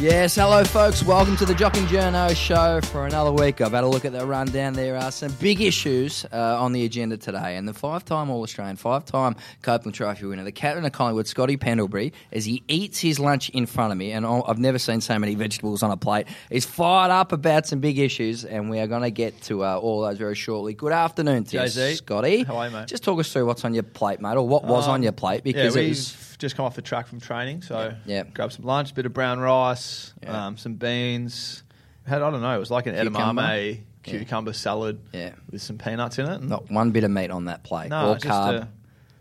Yes, hello, folks. Welcome to the Jock and Journo show for another week. I've had a look at the rundown. There are some big issues uh, on the agenda today. And the five time All Australian, five time Copeland Trophy winner, the captain of Collingwood, Scotty Pendlebury, as he eats his lunch in front of me, and I've never seen so many vegetables on a plate, is fired up about some big issues. And we are going to get to uh, all those very shortly. Good afternoon to you. Scotty. How are you, mate? Just talk us through what's on your plate, mate, or what was Um, on your plate, Yeah, because it was. Just come off the track from training, so Yeah. Yeah. grab some lunch, a bit of brown rice, Yeah. um, some beans. Had I don't know, it was like an Cucumber? edamame Yeah. cucumber salad Yeah. with some peanuts in it. and- Not one bit of meat on that plate, no, or just carb, a-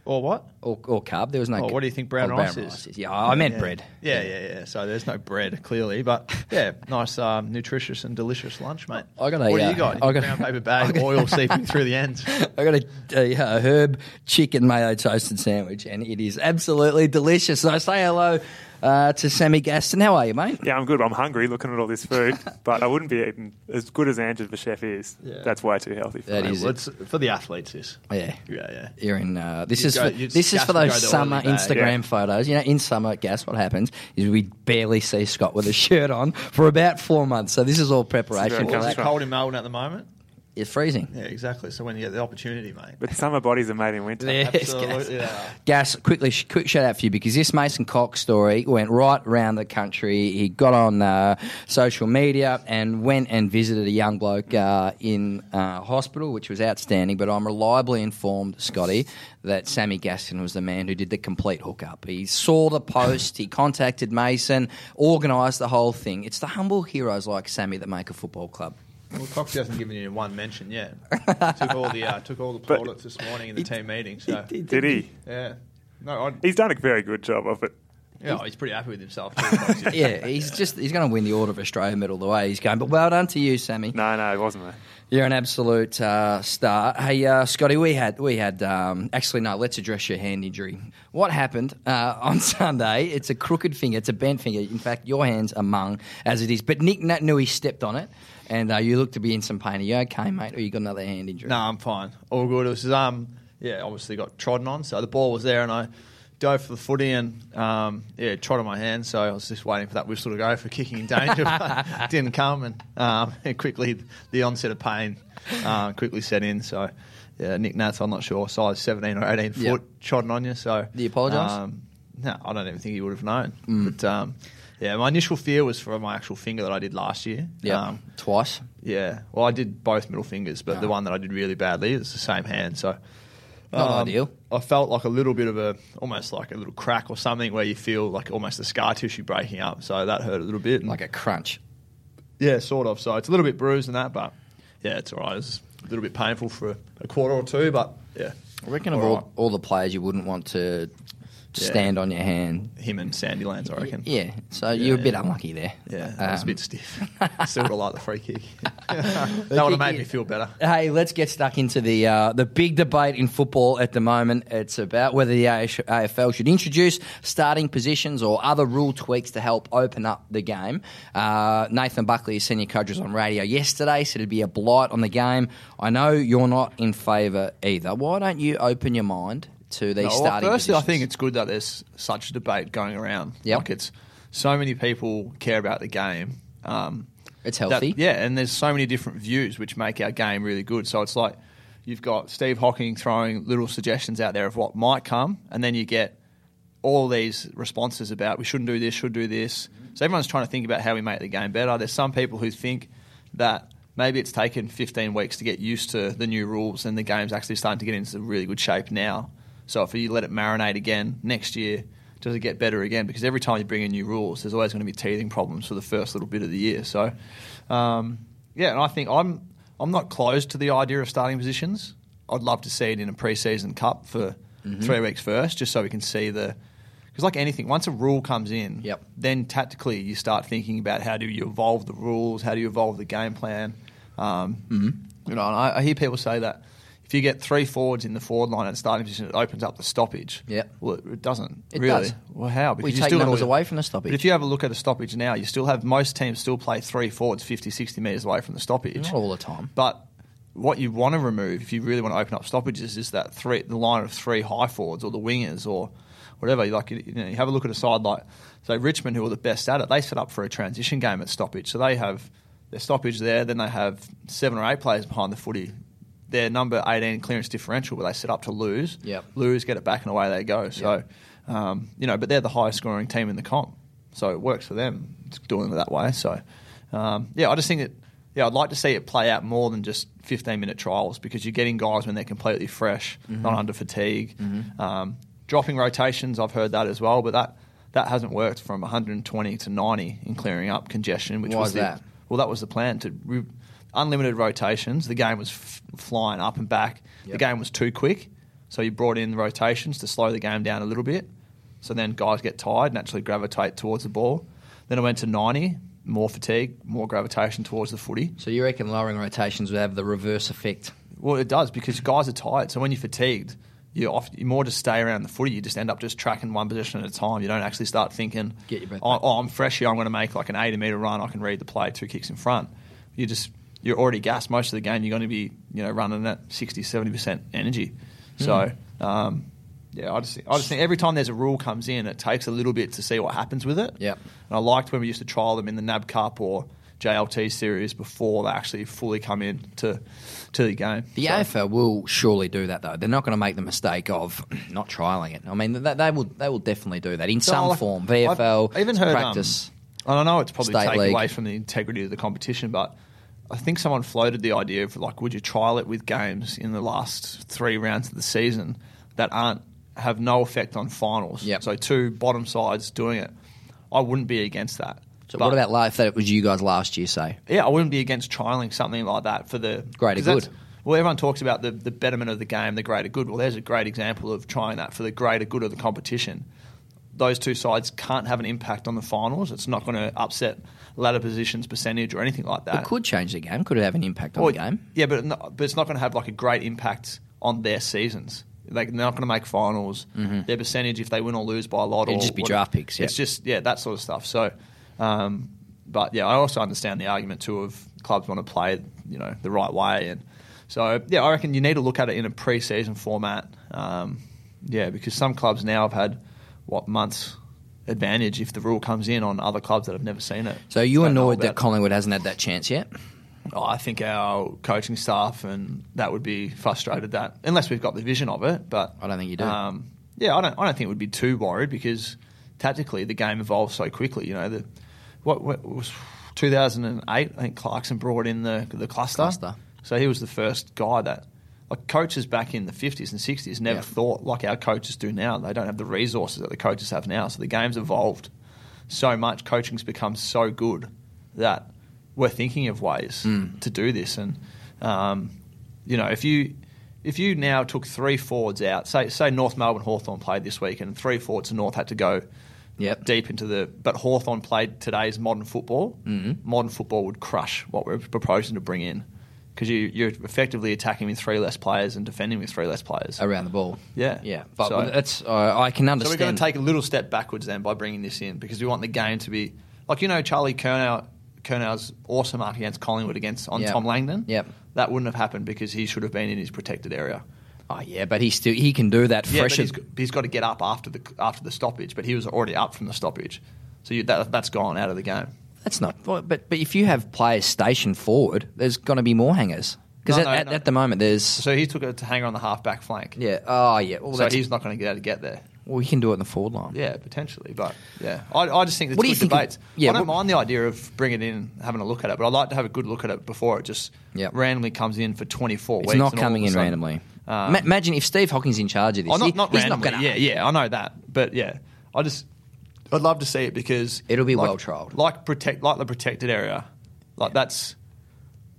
or what? or, or carb. There was no. Oh, what do you think brown oh, rice is? Yeah, I meant yeah. bread. Yeah, yeah, yeah. So there's no bread clearly, but yeah, nice, um, nutritious and delicious lunch, mate. I got a, What do uh, you got? I got- brown paper bag, oil seeping through the ends. I got a, a, a herb chicken mayo toasted sandwich, and it is absolutely delicious. So I say hello uh, to Sammy Gaston. How are you, mate? Yeah, I'm good. I'm hungry looking at all this food, but I wouldn't be eating as good as Andrew the chef is. Yeah. That's way too healthy for That me. is Well, it's for the athletes. This. Yeah. Yeah, yeah. You're in. Uh, this You is go- for, this is for those summer. Instagram Yeah. photos. You know, in summer, guess What happens is we barely see Scott with a shirt on for about four months. So this is all preparation very for it's that. cold in Melbourne at the moment. It's freezing. Yeah, exactly. So when you get the opportunity, mate. But summer bodies are made in winter. Yes, Absolutely, Gas. they are. Gas, quickly, sh- quick shout out for you because this Mason Cox story went right around the country. He got on uh, social media and went and visited a young bloke uh, in uh, hospital, which was outstanding. But I'm reliably informed, Scotty, that Sammy Gaston was the man who did the complete hookup. He saw the post, he contacted Mason, organised the whole thing. It's the humble heroes like Sammy that make a football club. Well, Cox hasn't given you one mention yet. took all the uh, took all the But- plaudits this morning in the team meeting. So Did he? yeah, no, I, He's done a very good job of it. yeah, he's pretty happy with himself. too, Cox is. Yeah, he's just he's going to win the Order of Australia medal the way he's going. But well done to you, Sammy. No, no, it wasn't. There. You're an absolute uh, star. Hey, uh, Scotty, we had we had um, actually no. Let's address your hand injury. What happened uh, on Sunday? It's a crooked finger. It's a bent finger. In fact, your hand's are mung as it is. But Nic Nat knew he stepped on it, and uh, you look to be in some pain. Are you okay, mate, or you got another hand injury? No, I'm fine. All good. It was um, yeah, obviously got trodden on. So the ball was there, and I dove for the footy and um, yeah, trod on my hand. So I was just waiting for that whistle to go for kicking in danger. but didn't come, and, um, and quickly the onset of pain uh, quickly set in. So yeah, Nic Nats, I'm not sure, size 17 or 18 foot, Yep. trodden on you. So Do you apologise? Um, no, I don't even think he would have known. Mm. But um, yeah, my initial fear was for my actual finger that I did last year. Yeah, Um, twice. yeah. Well, I did both middle fingers, but the Ah. one that I did really badly is the same hand. So, um, Not ideal. I felt like a little bit of a, almost like a little crack or something where you feel like almost the scar tissue breaking up. So that hurt a little bit. Like a crunch. yeah, sort of. So it's a little bit bruised and that, but yeah, it's all right. It's a little bit painful for a, quarter or two, but yeah. I reckon of All all, right. all the players you wouldn't want to Yeah. stand on your hand. Him and Sandilands, I reckon. Yeah, so you're a bit unlucky there. Yeah, that was a Um, bit stiff. Still would have liked the free kick. that would have made me feel better. Hey, let's get stuck into the uh, the big debate in football at the moment. It's about whether the AFL should introduce starting positions or other rule tweaks to help open up the game. Uh, Nathan Buckley, senior coach, was on radio yesterday, said it'd be a blight on the game. I know you're not in favour either. Why don't you open your mind to these No, well, starting firstly, I think it's good that there's such a debate going around. Yep. Like it's so many people care about the game. Um, It's that- healthy. yeah, and there's so many different views which make our game really good. So it's like you've got Steve Hocking throwing little suggestions out there of what might come, and then you get all these responses about we shouldn't do this, should do this. So everyone's trying to think about how we make the game better. There's some people who think that maybe it's taken 15 weeks to get used to the new rules, and the game's actually starting to get into really good shape now. So if you let it marinate again next year, does it get better again? Because every time you bring in new rules, there's always going to be teething problems for the first little bit of the year. So, um, yeah, and I think I'm I'm not closed to the idea of starting positions. I'd love to see it in a preseason cup for three weeks first, just so we can see the. Because like anything, once a rule comes in, Yep. then tactically you start thinking about how do you evolve the rules, how do you evolve the game plan. Um, You know, and I, I hear people say that if you get three forwards in the forward line at starting position, it opens up the stoppage. Yep. Well, it, it doesn't. It really. does. Well, how? We you take still numbers away from the stoppage. But if you have a look at a stoppage now, you still have most teams still play three forwards 50, 60 metres away from the stoppage. Not all the time. But what you want to remove, if you really want to open up stoppages, is that three, the line of three high forwards or the wingers or whatever. Like you, you know, you have a look at a side like say Richmond, who are the best at it. They set up for a transition game at stoppage, so they have their stoppage there. Then they have seven or eight players behind the footy. Their number eighteen clearance differential, where they set up to lose, Yep. lose, get it back, and away they go. So, um, you know, but they're the highest scoring team in the comp, so it works for them doing it that way. So, um, yeah, I just think that yeah, I'd like to see it play out more than just fifteen minute trials because you're getting guys when they're completely fresh, Mm-hmm. not under fatigue. Um, dropping rotations, I've heard that as well, but that that hasn't worked from 120 to 90 in clearing up congestion. Which Why was the, that? Well, that was the plan to re- unlimited rotations. The game was f- flying up and back. The game was too quick, so you brought in the rotations to slow the game down a little bit. So then guys get tired, and naturally gravitate towards the ball. Then it went to 90, more fatigue, more gravitation towards the footy. So you reckon lowering rotations would have the reverse effect? Well, it does because guys are tired. So when you're fatigued, you off, you more just stay around the footy. You just end up just tracking one position at a time. You don't actually start thinking, Get your breath oh, oh, I'm fresh here. I'm going to make like an 80 meter run. I can read the play, two kicks in front. You just you're already gassed most of the game. You're going to be you know running at 60, 70 percent energy. So Hmm. um, yeah, I just think, I just think every time there's a rule comes in, it takes a little bit to see what happens with it. Yep. And I liked when we used to trial them in the NAB Cup or JLT series before they actually fully come in to to the game. The So- AFL will surely do that though. They're not going to make the mistake of not trialing it. I mean, they, they will they will definitely do that in So, some like, form. VFL I've even heard um, practice. and I know it's probably State taken league. away from the integrity of the competition, but I think someone floated the idea of like, would you trial it with games in the last three rounds of the season that aren't have no effect on finals? Yep. So two bottom sides doing it. I wouldn't be against that. so But- what about like, if that it was you guys last year? Say yeah, I wouldn't be against trialing something like that for the Greater good. Well, everyone talks about the, the betterment of the game, the greater good. Well, there's a great example of trying that for the greater good of the competition. Those two sides can't have an impact on the finals. It's not going to upset ladder positions percentage or anything like that. it could change the game. Could it have an impact on the game? Yeah, but, not, but it's not going to have like a great impact on their seasons. Like they're not going to make finals. Their percentage, if they win or lose by a lot, Mm-hmm. Or just be what- draft picks, yeah. It's just yeah, that sort of stuff. So, um, but yeah, I also understand the argument too of clubs want to play you know the right way, and so yeah, I reckon you need to look at it in a pre-season format. Um, yeah, because some clubs now have had what months advantage if the rule comes in on other clubs that have never seen it. So you Don't annoyed that Collingwood hasn't had that chance yet? Oh, I think our coaching staff and that would be frustrated that unless we've got the vision of it. But I don't think you do. Um, yeah, I don't. I don't think we'd be too worried because tactically the game evolves so quickly. You know, the what, what was 2008? I think Clarkson brought in the the cluster. Cluster. So he was the first guy that. Like coaches back in the 50s and 60s never Yeah. thought like our coaches do now. They don't have the resources that the coaches have now. So the game's evolved so much. Coaching's become so good that we're thinking of ways Hmm. to do this. And um, you know, if you if you now took three forwards out, say say North Melbourne Hawthorn played this week, and three forwards to North had to go Yep. deep into the. But Hawthorn played today's modern football. Mm-hmm. Modern football would crush what we're proposing to bring in because you, you're effectively attacking with three less players and defending with three less players. around the ball. Yeah. yeah. But So- that's uh, I can understand. So we're going to take a little step backwards then by bringing this in because we want the game to be like you know Charlie Curnow, Curnow's awesome mark against Collingwood against on Yep. Tom Langdon. Yep. That wouldn't have happened because he should have been in his protected area. oh yeah, but he still he can do that Yeah, but fresh. he's, he's got to get up after the after the stoppage, but he was already up from the stoppage, so you, that, that's gone out of the game. That's not. But but if you have players stationed forward, there's going to be more hangers because No, at, no, at, no. at the moment there's. So he took it to hanger on the half back flank. yeah. Oh yeah. Well, so that's, he's not going to get able to get there. well, he can do it in the forward line. Yeah, potentially, but yeah, I, I just think it's What do good think of- debates. yeah, I don't what- mind the idea of bringing it in, having a look at it, but I'd like to have a good look at it before it just Yep. randomly comes in for 24 It's not and all coming of a in sudden- randomly. Um, Ma- imagine if Steve Hocking's in charge of this. Oh, not, He- not he's randomly. not going to. Yeah, yeah, I know that, but yeah, I just I'd love to see it because It'll be like- well trialled. like protect like the protected area, like that's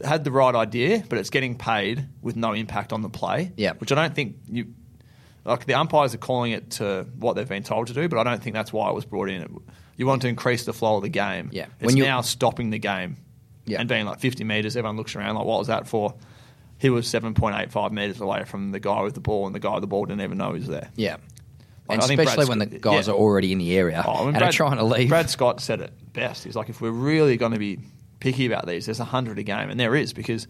had the right idea, but it's getting paid with no impact on the play. Yeah. which I don't think you like. The umpires are calling it to what they've been told to do, but I don't think that's why it was brought in. You want to increase the flow of the game. Yeah. it's When you're, now stopping the game. Yeah. and being like 50 meters, everyone looks around like, what was that for? He was 7.85 meters away from the guy with the ball, and the guy with the ball didn't even know he was there. Yeah. And especially when the guys yeah. are already in the area Oh, I mean, and Brad, are trying to leave. Brad Scott said it best. He's like, if we're really going to be picky about these, there's 100 a game. And there is because,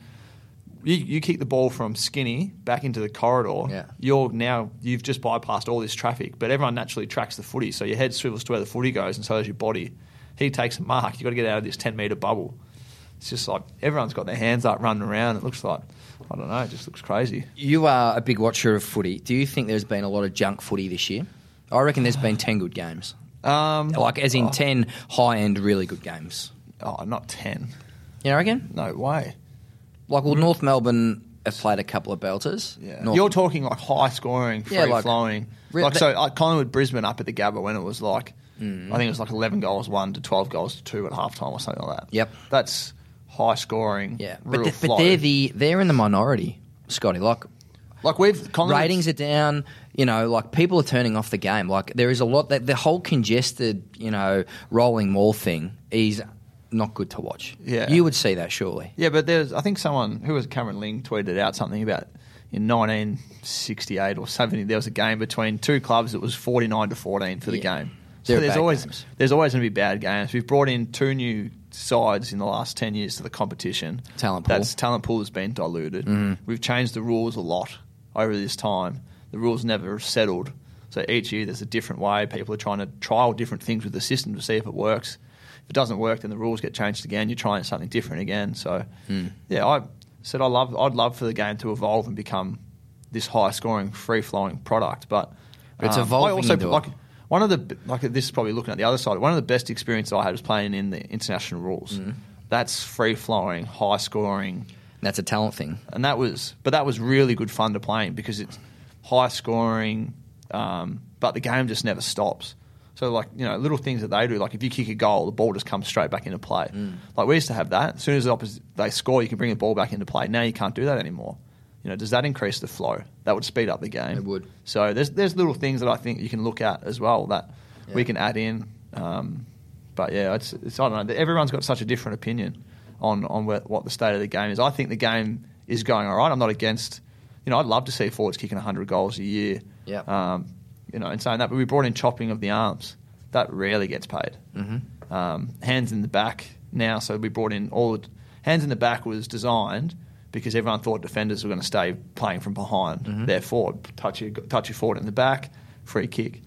you, you kick the ball from skinny back into the corridor. Yeah. You're now you've just bypassed all this traffic, but everyone naturally tracks the footy, so your head swivels to where the footy goes, and so does your body. He takes a mark. You've got to get out of this ten meter bubble. It's just like everyone's got their hands up, running around. It looks like I don't know. It just looks crazy. You are a big watcher of footy. Do you think there's been a lot of junk footy this year? I reckon there's been 10 good games. Um, Like, as in 10 high end, really good games. oh, not ten. You know, reckon? No way. Like, well, North Melbourne have played a couple of belters. Yeah. North- You're talking like high scoring, free Yeah, like- flowing. Re- like that- so, like Collingwood Brisbane up at the Gabba when it was like, I think it was like 11 goals one to 12 goals to two at halftime or something like that. Yep. That's high scoring. yeah. But, th- flow. but they're, the, they're in the minority, Scotty. Like, like we've ratings are down. You know, like people are turning off the game. Like there is a lot that the whole congested, you know, rolling mall thing is not good to watch. Yeah. you would see that surely. Yeah, but there's I think someone who was Cameron Ling tweeted out something about in 1968 or 70 there was a game between two clubs that was 49 to 14 for the Yeah. game. So there's always games. there's always going to be bad games. We've brought in two new sides in the last 10 years to the competition. Talent pool. That's talent pool has been diluted. We've changed the rules a lot over this time. The rules never settled. So each year there's a different way. People are trying to trial different things with the system to see if it works. If it doesn't work, then the rules get changed again. You're trying something different again. So, Hmm. yeah, I said I love. I'd love for the game to evolve and become this high-scoring, free-flowing product. But, But it's um, evolving I also like one of the like this is probably looking at the other side. One of the best experiences I had was playing in the international rules. Hmm. That's free-flowing, high-scoring That's a talent thing. and that was but that was really good fun to play in because it's high scoring, um, but the game just never stops. So like you know little things that they do, like if you kick a goal, the ball just comes straight back into play. Like we used to have that. As soon as the opposite they score, you can bring the ball back into play. Now you can't do that anymore. You know, does that increase the flow? That would speed up the game. It would. So there's there's little things that I think you can look at as well that we can add in. Um, but yeah, it's, it's I don't know. Everyone's got such a different opinion on on where, what the state of the game is. I think the game is going all right. I'm not against. You know, I'd love to see forwards kicking 100 goals a year. Yeah. Um, you know, and saying that, but we brought in chopping of the arms. That rarely gets paid. Mm-hmm. Um, hands in the back now, so we brought in all. The, hands in the back was designed because everyone thought defenders were going to stay playing from behind Mm-hmm. their forward, touch your touch your forward in the back, free kick.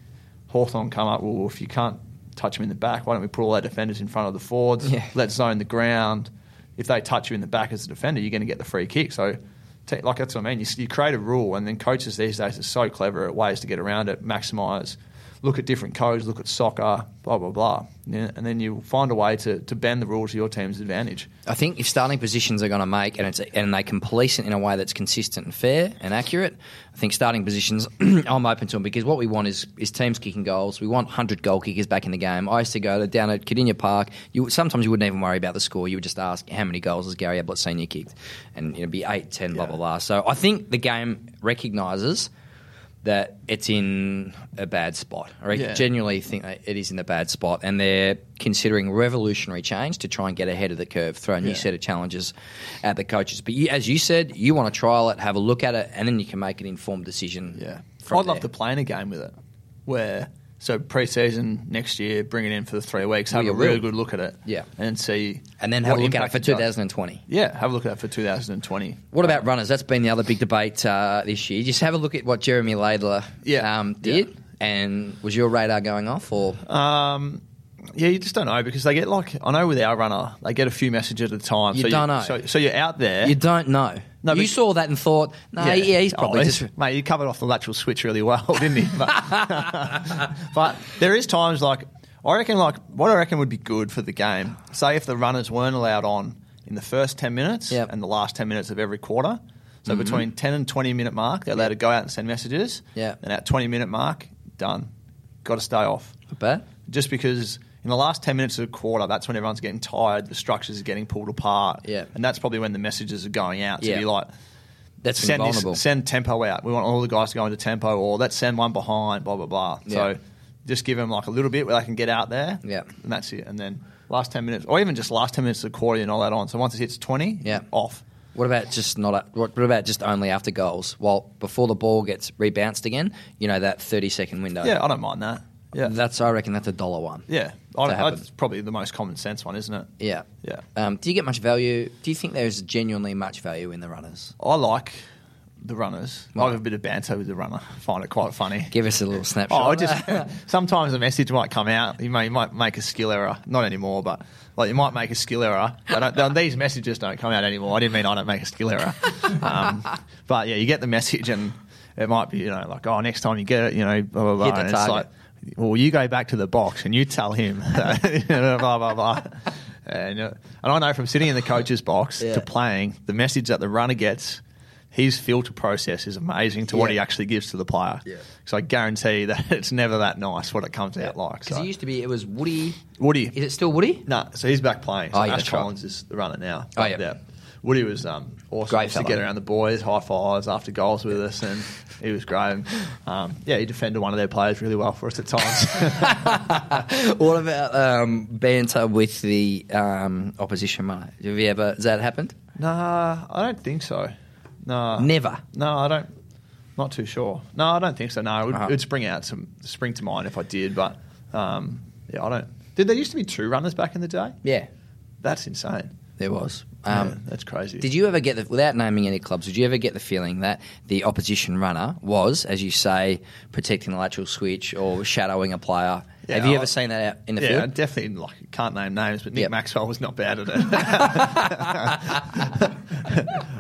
Hawthorn come up. Well, if you can't touch them in the back, why don't we put all our defenders in front of the forwards? Yeah. Let's zone the ground. If they touch you in the back as a defender, you're going to get the free kick. So, like that's what I mean. You, you create a rule, and then coaches these days are so clever at ways to get around it, maximise. Look at different codes, look at soccer, blah blah blah, yeah, and then you find a way to, to bend the rules to your team's advantage. I think if starting positions are going to make and it's and they can police it in a way that's consistent and fair and accurate, I think starting positions I'm open to them because what we want is is teams kicking goals. We want hundred goal kickers back in the game. I used to go to, down at Kardinia Park. You sometimes you wouldn't even worry about the score. You would just ask how many goals has Gary Ablett Senior kicked, and it'd be eight, ten, blah Yeah. blah blah. So I think the game recognises that it's in a bad spot. I Yeah. genuinely think that it is in a bad spot, and they're considering revolutionary change to try and get ahead of the curve, throw a new Yeah. set of challenges at the coaches. But you, as you said, you want to trial it, have a look at it, and then you can make an informed decision. Yeah, I'd love there. to play in a game with it, where so pre-season next year, bring it in for the three weeks, have Well, a really will. good look at it, Yeah. and see, and then have a look at it impact for does. 2020. Yeah, have a look at it for 2020. What about runners? That's been the other big debate uh, this year. Just have a look at what Jeremy Laidler Yeah. um, did, Yeah. and was your radar going off, or Um, yeah, you just don't know because they get like I know with our runner, they get a few messages at a time. You so don't know. So, so you're out there. you don't know? No, you saw that and thought, no, yeah, he's probably Oh, just mate. You covered off the lateral switch really well, didn't he? But, but there is times like I reckon like what I reckon would be good for the game. Say if the runners weren't allowed on in the first ten minutes Yep. and the last ten minutes of every quarter. So Mm-hmm. between ten and twenty minute mark, they're allowed to go out and send messages. Yeah. And at twenty minute mark, done. Got to stay off not bad. just because in the last 10 minutes of the quarter, that's when everyone's getting tired, the structures are getting pulled apart. Yeah. And that's probably when the messages are going out. So Yeah. be like, That's send, this, send tempo out. We want all the guys to go into tempo, or let's send one behind, blah, blah, blah. Yeah. So just give them like a little bit where they can get out there. Yeah. And that's it. And then last 10 minutes, or even just last 10 minutes of the quarter, and all that on. So once it hits 20, Yeah. off. What about just not? A, what about just only after goals? Well, before the ball gets rebounced again, you know that thirty second window. Yeah, I don't mind that. Yeah. That's I reckon that's a dollar one. Yeah, I, that's probably the most common sense one, isn't it? Yeah. Yeah. Um, do you get much value? Do you think there's genuinely much value in the runners? I like the runners. I have a bit of banter with the runner. I Find it quite funny. Give us a little snapshot. Oh, I just sometimes a message might come out. You, may, you might make a skill error, not anymore, but like you might make a skill error. These messages don't come out anymore. I didn't mean I don't make a skill error, um, but yeah, you get the message, and it might be you know like oh next time you get it, you know blah blah blah. Hit the target. like well you go back to the box and you tell him blah blah blah. And, uh, and I know from sitting in the coach's box Yeah. to playing, the message that the runner gets, his filter process is amazing to what he actually gives to the player. Yeah. So I guarantee that it's never that nice what it comes out like. Because So. it used to be, it was Woody. Woody, Is it still Woody? no, so he's back playing. So Oh, yeah, Ash that's right. Collins is the runner now. Oh, yeah. Woody was um, awesome. Great Used to get around the boys, high fives after goals with us, and he was great. And, um, yeah, he defended one of their players really well for us at times. what about um, banter with the um, opposition runner? Have you ever, has that happened? nah, I don't think so. No, Never. No, I don't. Not too sure. No, I don't think so. No, it would, Uh-huh. it would spring out some spring to mind if I did, but um, yeah, I don't. Did there used to be two runners back in the day? Yeah, That's insane. there was. Yeah, Um, that's crazy. Did you ever get the, without naming any clubs, did you ever get the feeling that the opposition runner was, as you say, protecting the lateral switch or shadowing a player? Yeah, Have you I- ever seen that out in the yeah, field? Yeah, definitely. Like can't name names, but Nick Yep. Maxwell was not bad at it.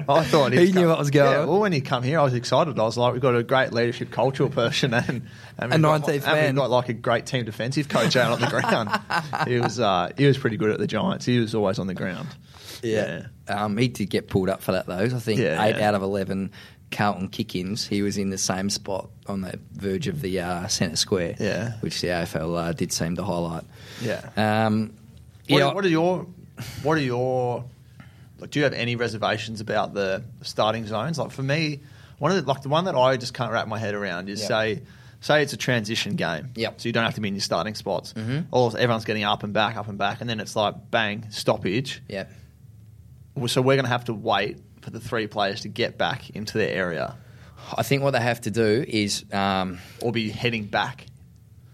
I thought He knew come- what was going Yeah, on. well, when he come here, I was excited. I was like, we've got a great leadership cultural person and, and A got, 19th and we've got like a great team defensive coach out on the ground. he was uh, he was pretty good at the Giants. He was always on the ground. Yeah. Um, he did get pulled up for that, though. I think Yeah, eight yeah. out of 11 Carlton kick ins, he was in the same spot on the verge of the uh, centre square, Yeah. which the AFL uh, did seem to highlight. Yeah. Um, What, yeah, what are your what are your like, do you have any reservations about the starting zones? Like for me, one of the like the one that I just can't wrap my head around is Yep. say say it's a transition game. Yep. So you don't have to be in your starting spots. All everyone's getting up and back, up and back, and then it's like bang stoppage. yeah. So we're going to have to wait for the three players to get back into their area I think what they have to do is. Um, or be heading back.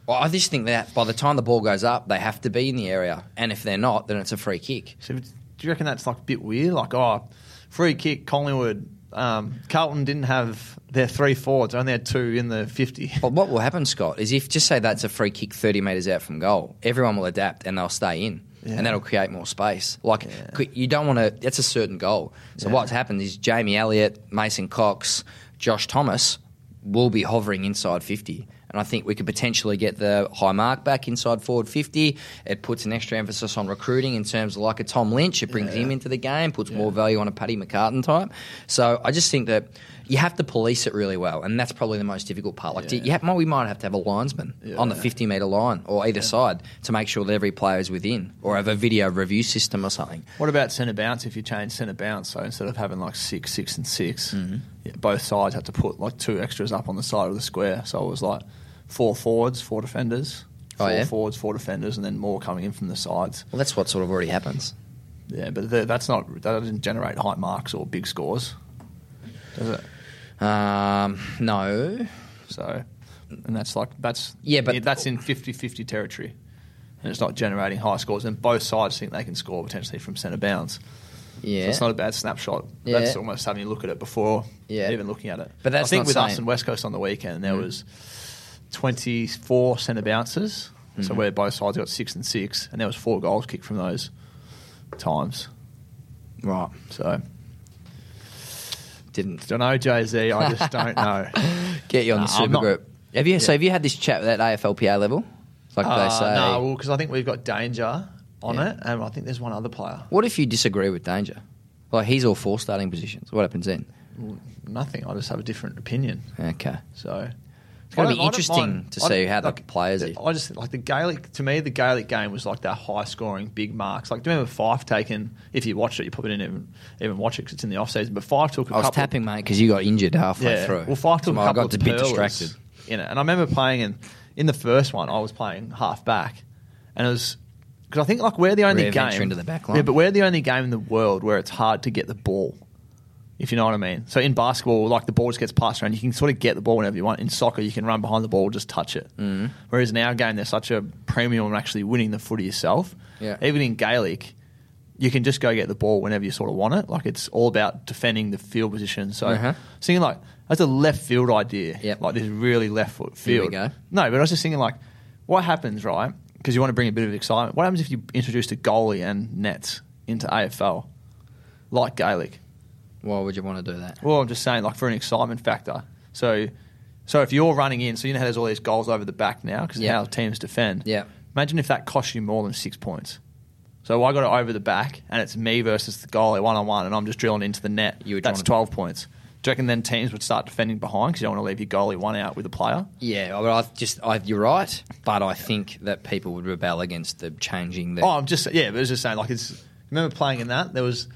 well, I just think that by the time the ball goes up, they have to be in the area. And if they're not, then it's a free kick. So do you reckon that's like a bit weird? Like, oh, free kick, Collingwood. Um, Carlton didn't have their three forwards; only had two in the fifty. But what will happen, Scott, is if just say that's a free kick 30 metres out from goal, everyone will adapt and they'll stay in. Yeah. And that'll create more space. Like Yeah. you don't want to. That's a certain goal. So Yeah. what's happened is Jamie Elliott, Mason Cox, Josh Thomas will be hovering inside 50. And I think we could potentially get the high mark back inside forward 50. It puts an extra emphasis on recruiting in terms of like a Tom Lynch. It brings him into the game, puts more value on a Paddy McCartin type. So I just think that you have to police it really well, and that's probably the most difficult part. Like, Yeah. you have, we might have to have a linesman Yeah. on the 50 metre line or either side to make sure that every player is within, or have a video review system or something. What about centre bounce? If you change centre bounce, so instead of having like six, six, and 6 Mm-hmm. yeah, both sides have to put like two extras up on the side of the square. So it was like four forwards, four defenders, Oh, four yeah? forwards, four defenders, and then more coming in from the sides. Well, that's what sort of already happens. Yeah, but th- that's not that doesn't generate high marks or big scores, does it? Um, no. So, and that's like that's Yeah, but- that's in 50-50 territory, and it's not generating high scores. And both sides think they can score potentially from centre bounce. Yeah. So it's not a bad snapshot. Yeah. That's almost having a look at it before Yeah. even looking at it. But that's I think with us and West Coast on the weekend, there Mm. was 24 centre bounces. So Mhm. where both sides got six and six, and there was four goals kicked from those times. right. So Didn't don't know, Jay Z. I just don't know. get you on the I'm super not- group. Have you? So have you had this chat with that AFLPA level? Like Uh, they say. no, well, because I think we've got danger on Yeah. it, and I think there's one other player. What if you disagree with Danger? Like he's all four starting positions. What happens then? Nothing. I just have a different opinion. Okay. So It's going to be interesting to see how the like, players. the- are. I just like the Gaelic. To me, the Gaelic game was like that high scoring, big marks. Like, do you remember Fyfe taking? If you watched it, you probably didn't even, even watch it because it's in the off season. But Fyfe took. a I was couple, tapping, mate, because you got injured halfway Yeah. through. Well, Fyfe took So a I couple got of a bit distracted. in it, and I remember playing in in the first one. I was playing half back, and it was because I think like we're the only Rare game into the back line. Yeah, but we're the only game in the world where it's hard to get the ball. If you know what I mean. So in basketball, like the ball just gets passed around, you can sort of get the ball whenever you want. In soccer, you can run behind the ball, just touch it. Mm. Whereas in our game, there's such a premium on actually winning the footy yourself. Yeah. Even in Gaelic, you can just go get the ball whenever you sort of want it. Like it's all about defending the field position. So Uh-huh. thinking like that's a left field idea. Yep. Like this really left foot field. go. No, but I was just thinking like, what happens, right? Because you want to bring a bit of excitement. What happens if you introduced a goalie and nets into AFL, like Gaelic? Why would you want to do that? Well, I'm just saying, like for an excitement factor. So, so if you're running in, so you know how there's all these goals over the back now because Yeah. how teams defend. Yeah. Imagine if that costs you more than six points. So I got it over the back, and it's me versus the goalie one on one, and I'm just drilling into the net. You would That's want- 12 points. Do you reckon then teams would start defending behind because you don't want to leave your goalie one out with a player? Yeah, but I just I, you're right, but I think that people would rebel against the changing the. Oh, I'm just yeah, but I was just saying like it's. Remember playing in that? There was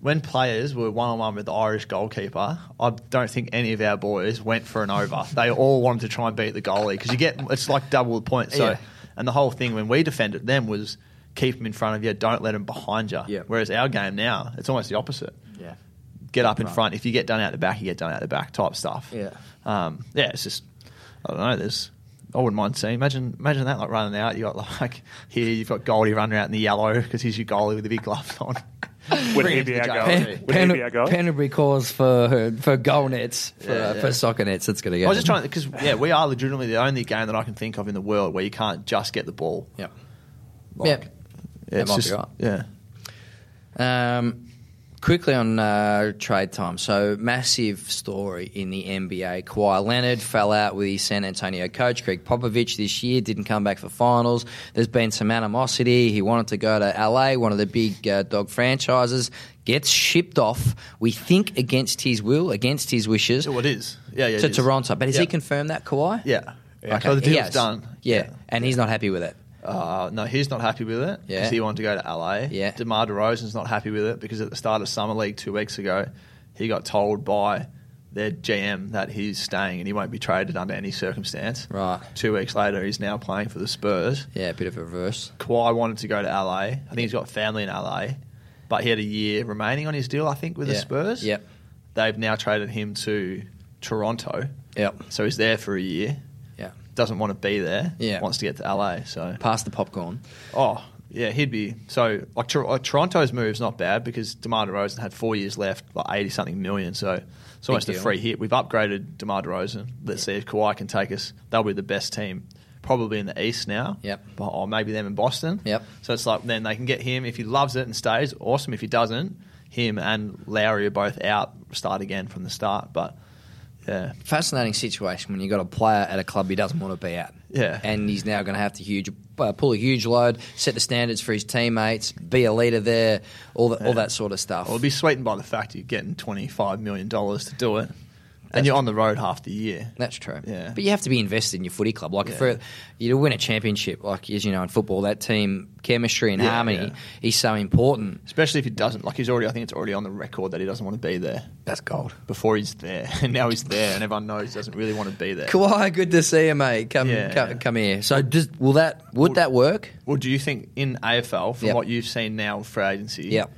when players were one on one with the Irish goalkeeper. I don't think any of our boys went for an over. they all wanted to try and beat the goalie because you get it's like double the points. So, Yeah. and the whole thing when we defended them was keep them in front of you, don't let them behind you. Yeah. Whereas our game now, it's almost the opposite. yeah, Get up in Right. front. If you get done out the back, you get done out the back type stuff. Yeah. Um, yeah, it's just I don't know. There's I wouldn't mind seeing. Imagine imagine that like running out. You got like here you've got Goldie running out in the yellow because he's your goalie with the big gloves on. Would Bring he it to be the our goal? Would he be our goal? Calls for for goal nets for, Yeah, yeah. for soccer nets. It's going to go. I was just trying because yeah, we are legitimately the only game that I can think of in the world where you can't just get the ball. Yep. Like, Yep. yeah, it's might be just- right. Yeah. Um, quickly on uh, trade time. So, massive story in the NBA. Kawhi Leonard fell out with his San Antonio coach, Gregg Popovich, this year, didn't come back for finals. There's been some animosity. He wanted to go to LA, one of the big uh, dog franchises. Gets shipped off, we think against his will, against his wishes, So what is? Yeah, yeah. to. Toronto. But has yeah. he confirmed that, Kawhi? Yeah. yeah. Okay, So the deal's done. Yeah. and he's not happy with it. Uh, no, he's not happy with it because Yeah. he wanted to go to LA. Yeah. DeMar DeRozan's not happy with it because at the start of Summer League two weeks ago, he got told by their GM that he's staying and he won't be traded under any circumstance. Right. Two weeks later, he's now playing for the Spurs. Yeah, a bit of a reverse. Kawhi wanted to go to LA. I think he's got family in LA, but he had a year remaining on his deal, I think, with the Spurs. Yep. They've now traded him to Toronto. Yep. So he's there for a year. Yeah. Doesn't want to be there. Yeah. Wants to get to LA. So Pass the popcorn. Oh, yeah, he'd be so like, Tor- like Toronto's move's not bad because DeMar DeRozan had four years left, like eighty something million. So it's almost a free hit. We've upgraded DeMar DeRozan. Let's see if Kawhi can take us. They'll be the best team, probably in the East now. Yep. But- Or maybe them in Boston. Yep. So it's like then they can get him if he loves it and stays. Awesome. If he doesn't, him and Lowry are both out. Start again from the start. But yeah, fascinating situation when you've got a player at a club he doesn't want to be at. Yeah. And he's now going to have to huge, uh, pull a huge load, set the standards for his teammates, be a leader there, all, the, all that sort of stuff. Well, it'll be sweetened by the fact you're getting $25 million to do it. And you're on the road half the year. That's true. Yeah. But you have to be invested in your footy club. Like, Yeah. for you to win a championship, like as you know in football, that team chemistry and Yeah, harmony yeah. is so important. Especially if he doesn't. Like, he's already, I think it's already on the record that he doesn't want to be there That's gold. before he's there. And now he's there, and everyone knows he doesn't really want to be there. Kawhi, good to see you, mate. Come, come, come here. So, does, will that would that work? Well, do you think in AFL, from Yep. what you've seen now for agency, Yep.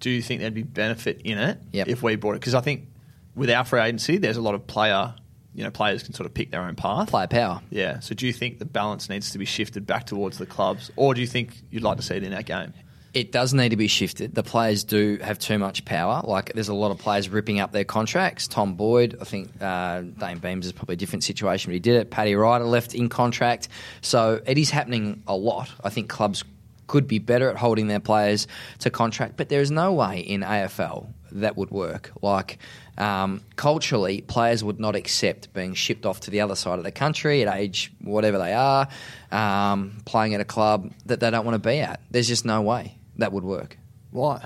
do you think there'd be benefit in it Yep. if we bought it? Because I think with our free agency, there's a lot of player, you know, players can sort of pick their own path. Player power. Yeah. So do you think the balance needs to be shifted back towards the clubs, or do you think you'd like to see it in that game? It does need to be shifted. The players do have too much power. Like there's a lot of players ripping up their contracts. Tom Boyd, I think uh, Dayne Beams is probably a different situation, but he did it. Paddy Ryder left in contract, so it is happening a lot. I think clubs could be better at holding their players to contract, but there is no way in AFL that would work. Like um, culturally, players would not accept being shipped off to the other side of the country at age whatever they are, um, playing at a club that they don't want to be at. There's just no way that would work. Why?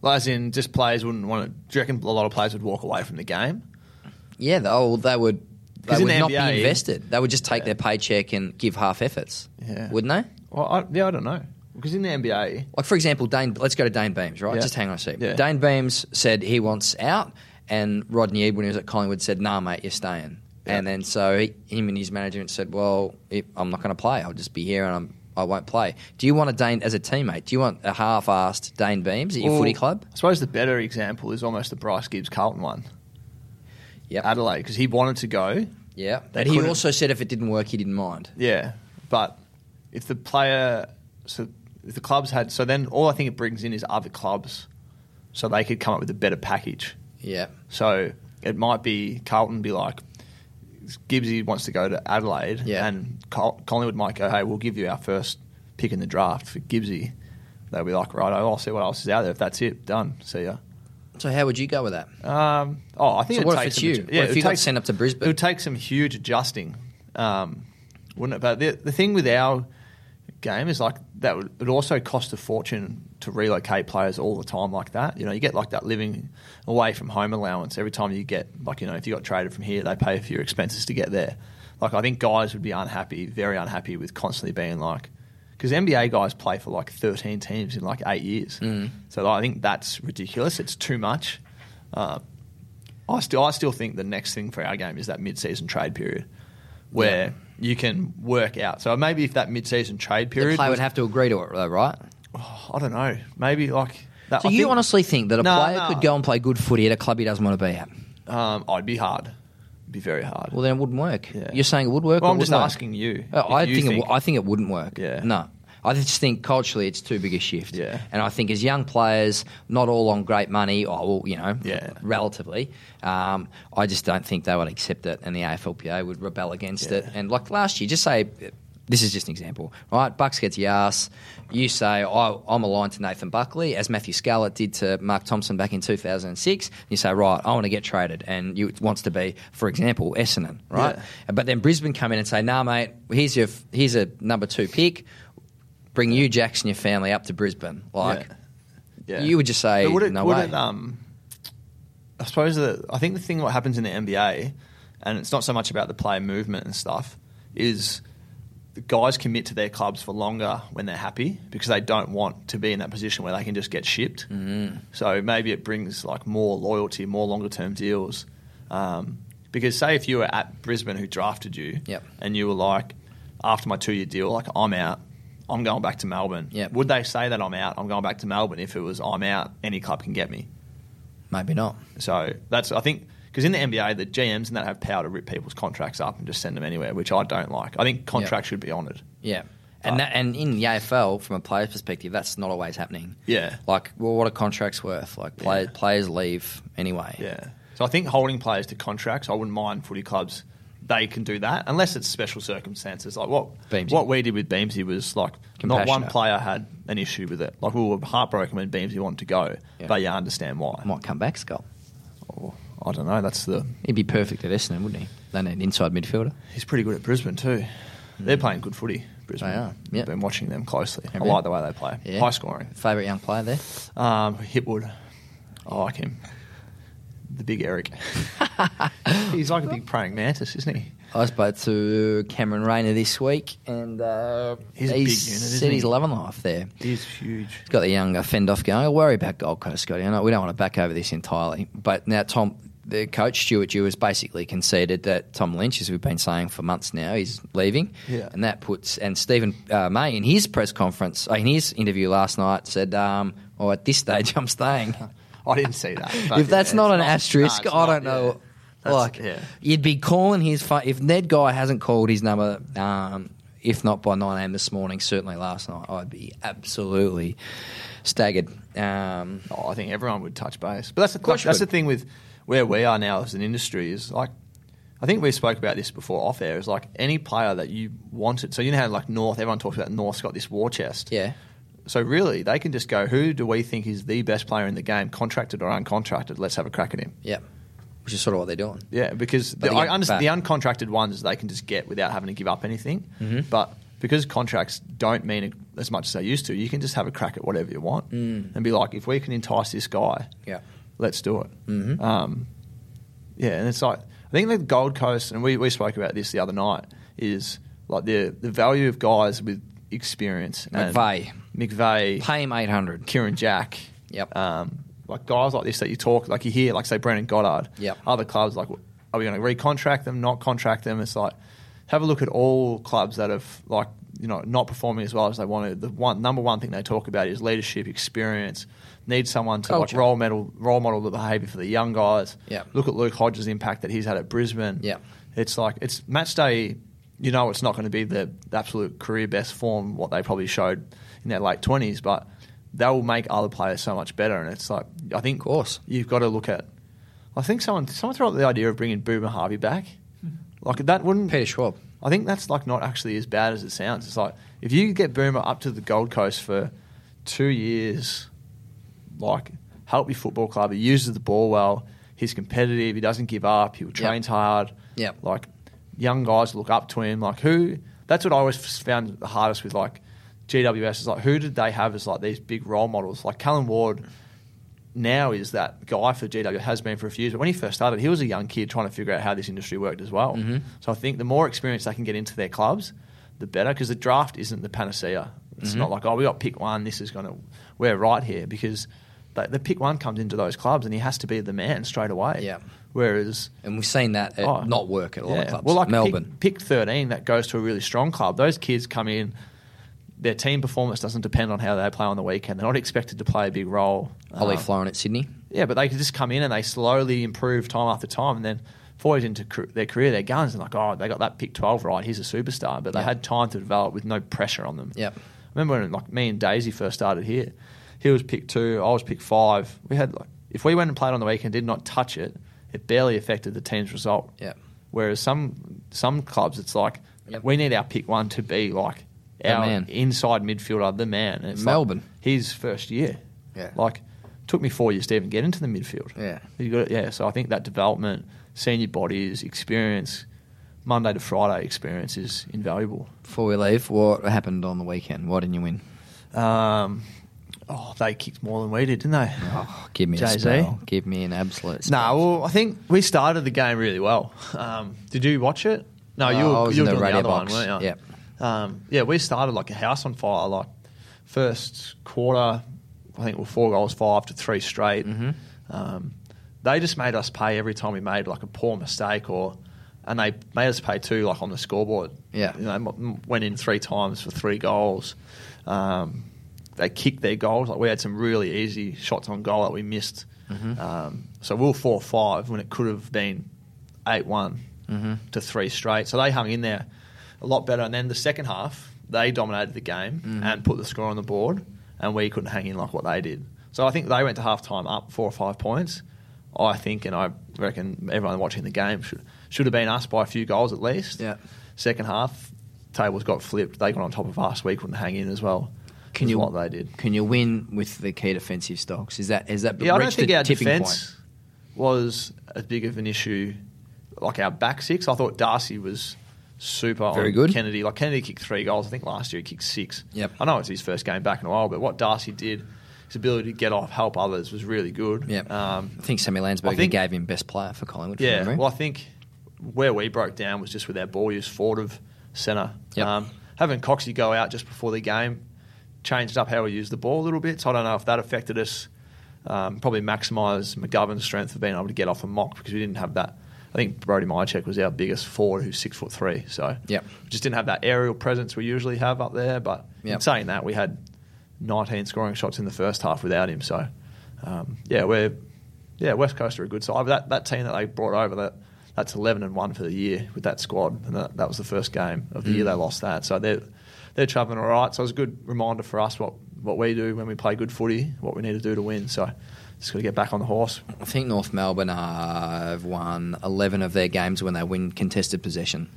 Like, as in, just players wouldn't want to. Do you reckon a lot of players would walk away from the game? Yeah, though they would. They would the not NBA be invested. They would just take Yeah. their paycheck and give half efforts, Yeah. wouldn't they? Well, I, yeah, I don't know. Because in the NBA, Like for example, Dayne. Let's go to Dayne Beams, right? Yeah. Just hang on a sec. Yeah. Dayne Beams said he wants out, and Rodney Eade, when he was at Collingwood, said, "Nah, mate, you're staying." Yeah. And then so he, him and his manager said, "Well, if, I'm not going to play. I'll just be here, and I'm I won't play. Do you want a Dayne as a teammate? Do you want a half-assed Dayne Beams at your Well, footy club? I suppose the better example is almost the Bryce Gibbs Carlton one, Yeah, Adelaide, because he wanted to go. Yeah, but he also said if it didn't work, he didn't mind. Yeah, but if the player, so if the clubs had, so then all I think it brings in is other clubs, so they could come up with a better package. Yeah, So it might be Carlton be like, Gibbsy wants to go to Adelaide, Yeah. and Col- Collingwood might go, hey, we'll give you our first pick in the draft for Gibbsy. They'll be like, right, I'll see what else is out there. If that's it, done. See ya. So how would you go with that? Um, oh, I think So it what if takes it's some you? adju- What if you got sent up to Brisbane? It would take some huge adjusting, um, wouldn't it? But the, the thing with our game is like that would it also cost a fortune to relocate players all the time like that. You know, you get like that living away from home allowance every time you get like you know if you got traded from here, they pay for your expenses to get there. Like I think guys would be unhappy, very unhappy with constantly being like. Because NBA guys play for like 13 teams in like eight years. Mm. So I think that's ridiculous. It's too much. Uh, I still, I still think the next thing for our game is that mid-season trade period, where you can work out. So maybe if that mid-season trade The period, player would have to agree to it, though, right? I don't know, maybe like that. So I you think, honestly think that a No, player no. could go and play good footy at a club he doesn't want to be at? um, oh, it'd be hard, it'd be very hard. Well, then it wouldn't work. Yeah. You're saying it would work? Well, I'm just work? asking you. Oh, I you think, it, I think it wouldn't work. Yeah. No. I just think culturally it's too big a shift. Yeah. And I think as young players, not all on great money, or well, you know, Yeah. relatively, um, I just don't think they would accept it, and the AFLPA would rebel against Yeah. it. And like last year, just say this is just an example, right? Bucks gets your ass. You say I, I'm aligned to Nathan Buckley, as Matthew Scarlett did to Mark Thompson back in 2006. You say, right, I want to get traded, and you it wants to be, for example, Essendon, right? Yeah. But then Brisbane come in and say, nah, mate, here's your here's a number two pick. Bring you, Jackson, your family up to Brisbane. Like, Yeah. you would just say, But would it, no would way. it, um, I suppose that I think the thing what happens in the NBA, and it's not so much about the player movement and stuff, is the guys commit to their clubs for longer when they're happy because they don't want to be in that position where they can just get shipped. Mm. So maybe it brings like more loyalty, more longer term deals. Um, because say if you were at Brisbane who drafted you, Yep. and you were like, after my two year deal, like I'm out. I'm going back to Melbourne. Yep. Would they say that I'm out? I'm going back to Melbourne if it was I'm out. Any club can get me. Maybe not. So that's I think because in the NBA the GMs and that have power to rip people's contracts up and just send them anywhere, which I don't like. I think contracts should be honoured. Yeah. Uh, and, that, and in the AFL, from a player's perspective, that's not always happening. Yeah. Like, well, what are contracts worth? Like, play, Yeah. players leave anyway. Yeah. So I think holding players to contracts, I wouldn't mind footy clubs. They can do that unless it's special circumstances. Like what Beamsy. what we did with Beamsy was like not one player had an issue with it. Like we were heartbroken when Beamsy wanted to go, Yeah. but you understand why. Might come back, Scott. Or, I don't know. That's the He'd be perfect at Essendon, wouldn't he? They need an inside midfielder. He's pretty good at Brisbane too. They're playing good footy. Brisbane. They are, yep. Been watching them closely. Have I you? like the way they play. Yeah. High scoring. Favourite young player there? Um, Hipwood. I like him. The big Eric. He's like a big praying mantis, isn't he? I spoke to Cameron Rayner this week, and uh, He's a big unit, isn't said he's he? loving life there. He's huge. He's got the young uh, fend off going. I worry about Gold Coast, Scotty. I know we don't want to back over this entirely, but now Tom, the coach Stuart Dew has basically conceded that Tom Lynch, as we've been saying for months now, is leaving, Yeah. and that puts and Steven uh, May in his press conference, uh, in his interview last night, said, um, "Well, at this stage, I'm staying." I didn't see that. if that's yeah, not an asterisk, no, I don't know. yeah. Like, yeah. you'd be calling his phone if Ned Guy hasn't called his number. Um, if not by nine a.m. this morning, certainly last night, I'd be absolutely staggered. Um, Oh, I think everyone would touch base. But that's the course that's the thing with where we are now as an industry is like I think we spoke about this before off air. Is like any player that you wanted. So you know how like North, everyone talks about North's got this war chest. yeah, So really, they can just go, who do we think is the best player in the game, contracted or uncontracted? Let's have a crack at him. yeah, which is sort of what they're doing. Yeah, because the, I understand the uncontracted ones they can just get without having to give up anything. Mhm. But because contracts don't mean as much as they used to, you can just have a crack at whatever you want Mm. and be like, if we can entice this guy, Yeah, let's do it. Mhm. Um, yeah, and it's like I think the Gold Coast, and we, we spoke about this the other night, is like the the value of guys with experience. and McVeigh, McVeigh, pay him eight hundred. Kieran Jack. Yep. Um, like guys like this that you talk, like you hear, like say Brendan Goddard. Yep. Other clubs, like, are we going to recontract them, not contract them? It's like, have a look at all clubs that have like you know not performing as well as they wanted. The one number one thing they talk about is leadership, experience. Need someone to like role model role model the behaviour for the young guys. Yeah. Look at Luke Hodge's impact that he's had at Brisbane. Yeah. It's like it's match day. You know, it's not going to be the, the absolute career best form what they probably showed in their late twenties, but that will make other players so much better. And it's like I think, Of course. you've got to look at. I think someone someone threw up the idea of bringing Boomer Harvey back. Hmm. Like that wouldn't Peter Schwab. I think that's like not actually as bad as it sounds. It's like if you could get Boomer up to the Gold Coast for two years, like help your football club. He uses the ball well. He's competitive. He doesn't give up. He trains hard. Yep. Like young guys look up to him. Like who? That's what I always found the hardest with like GWS is like who did they have as like these big role models? Like Callan Ward now is that guy for GW has been for a few years. But when he first started, he was a young kid trying to figure out how this industry worked as well. Mm-hmm. So I think the more experience they can get into their clubs, the better. Because the draft isn't the panacea. It's Mm-hmm. not like oh we got pick one. This is going to we're right here because the, the pick one comes into those clubs and he has to be the man straight away. Yeah. Whereas And we've seen that Oh. not work at a lot of clubs. well, like Melbourne. Pick, pick 13 that goes to a really strong club. Those kids come in, their team performance doesn't depend on how they play on the weekend. They're not expected to play a big role. Ollie Um, Florent at Sydney. yeah, but they can just come in and they slowly improve time after time. And then four years into their career, they're guns. And like, oh, they got that pick 12 right. He's a superstar. But they Yeah. had time to develop with no pressure on them. Yeah, I remember when like me and Daisy first started here. He was pick two, I was pick five. We had like if we went and played on the weekend, and did not touch it, it barely affected the team's result. Yep. Whereas some some clubs, it's like Yep. we need our pick one to be like our man. inside midfielder, the man. It's Melbourne. like his first year. Yeah. like took me four years to even get into the midfield. Yeah. you got yeah. So I think that development, senior bodies, experience, Monday to Friday experience is invaluable. Before we leave, what happened on the weekend? Why didn't you win? Um, oh, they kicked more than we did, didn't they? Oh, give me a Jay-Z? spell. Give me an absolute No, spell. well, I think we started the game really well. Um, did you watch it? No, you Uh, were, you were the doing radio other box. one, weren't you? Yep. Um, yeah, we started like a house on fire. Like first quarter, I think we were four goals, five to three straight. Mm-hmm. Um, they just made us pay every time we made like a poor mistake or. And they made us pay two, like on the scoreboard. Yeah. you know, m- went in three times for three goals. Um, they kicked their goals. Like we had some really easy shots on goal that we missed. Mm-hmm. Um, so we were four five when it could have been eight one Mm-hmm. to three straight. So they hung in there a lot better. And then the second half, they dominated the game Mm-hmm. and put the score on the board, and we couldn't hang in like what they did. So I think they went to half time up four or five points. I think, and I reckon everyone watching the game should should have been us by a few goals at least. Yeah. Second half, tables got flipped. They got on top of us. We couldn't hang in as well. Can you what they did? Can you win with the key defensive stocks? Is that is that Yeah, I don't think the our tipping defence point? was as big of an issue like our back six. I thought Darcy was super Very on good. Kennedy. Like Kennedy kicked three goals. I think last year he kicked six. Yep. I know it's his first game back in a while, but what Darcy did, his ability to get off, help others was really good. Yep. Um, I think Sammy Landsberger I think- gave him best player for Collingwood. yeah. memory. Well, I think where we broke down was just with our ball use forward of centre. Yep. Um, having Coxie go out just before the game changed up how we used the ball a little bit. So I don't know if that affected us. Um, probably maximised McGovern's strength of being able to get off a mock because we didn't have that. I think Brodie Mihocek was our biggest forward, who's six foot three. So Yep. just didn't have that aerial presence we usually have up there. But Yep. saying that, we had 19 scoring shots in the first half without him. So um, yeah, we're yeah West Coast are a good side. But that that team that they brought over that. That's eleven and one for the year with that squad, and that, that was the first game of the year Mm. they lost that. So they're they're travelling all right. So it was a good reminder for us what, what we do when we play good footy, what we need to do to win. So just got to get back on the horse. I think North Melbourne have won 11 of their games when they win contested possession.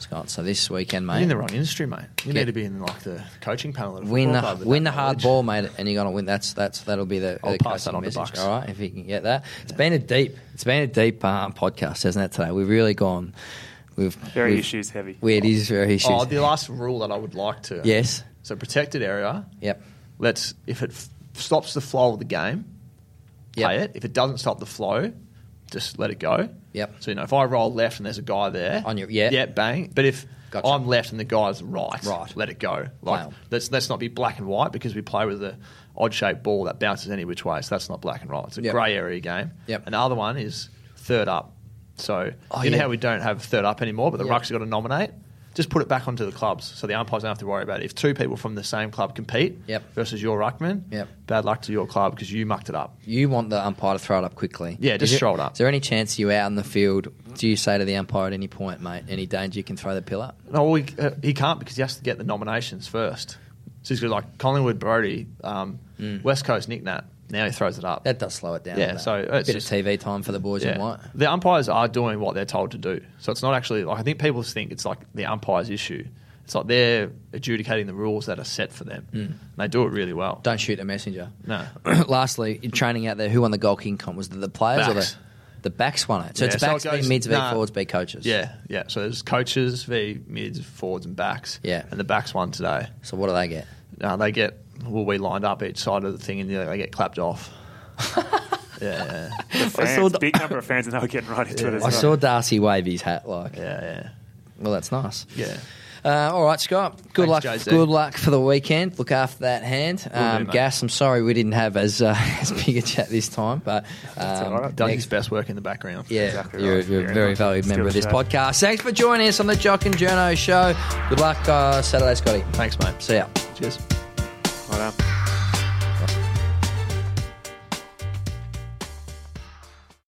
Scott, so this weekend, You're mate, in the wrong industry, mate. You Get- need to be in like the coaching panel. At a win the club win the hard ball, mate, and you're gonna win. That's that's that'll be the, I'll the pass that coaching on to. Bucks. All right, if you can get that. It's been a deep, it's been a deep um, podcast, hasn't it? Today we've really gone. We've Very we've- issues heavy. We, it is very issues. Oh, the last rule that I would like to. yes. So protected area. Yep. Let's if it f- stops the flow of the game, Yep. play it. If it doesn't stop the flow, just let it go. Yep. So you know, if I roll left and there's a guy there, On your- yeah. yeah, bang. But if Gotcha. I'm left and the guy's right, Right. let it go. Like let's let's not be black and white because we play with a odd shaped ball that bounces any which way. So that's not black and white. It's a Yep. grey area game. Yep. And the other one is third up. So Oh, you know yeah. how we don't have third up anymore, but the Yep. ruck's got to nominate. Just put it back onto the clubs, so the umpires don't have to worry about it. If two people from the same club compete Yep. versus your ruckman, Yep. bad luck to your club because you mucked it up. You want the umpire to throw it up quickly. Yeah, just throw it up. Is there any chance you out in the field? Do you say to the umpire at any point, mate, any danger you can throw the pill up? No, well, he, uh, he can't because he has to get the nominations first. So he's got like Collingwood Brodie, um, West Coast Nic Nat. Now he throws it up. Mm. That does slow it down. Yeah, so it's bit just- of TV time for the boys in white. The umpires are doing what they're told to do. So it's not actually like I think people think it's like the umpires' issue. It's like they're adjudicating the rules that are set for them. And they do it really well. Mm. Don't shoot a messenger. No. Lastly, in training out there, who won the goal king comp? Was it the players or the Backs. the backs won it? So Yeah, it's so backs it v goes- mids v forwards v coaches. Yeah, yeah. So there's coaches, v mids, forwards, and backs. Yeah. And the backs won today. So what do they get? Uh, they get well, we lined up each side of the thing, and they get clapped off. yeah, yeah, The fans, saw the- big number of fans, and they were getting right into it as I well. saw Darcy wave his hat. Like, yeah, yeah. well, that's nice. yeah. Uh, all right, Scott. Good Thanks, luck. JC. Good luck for the weekend. Look after that hand. Um, do. Gas. I'm sorry we didn't have as uh, as big a chat this time, but um, all right. Done next- his best work in the background. Yeah, Exactly you're, right. you're a Very very much. valued member of this show. podcast. Thanks for joining us on the Jock and Journo show. Good luck uh, Saturday, Scotty. Thanks, mate. See ya. Cheers. Done.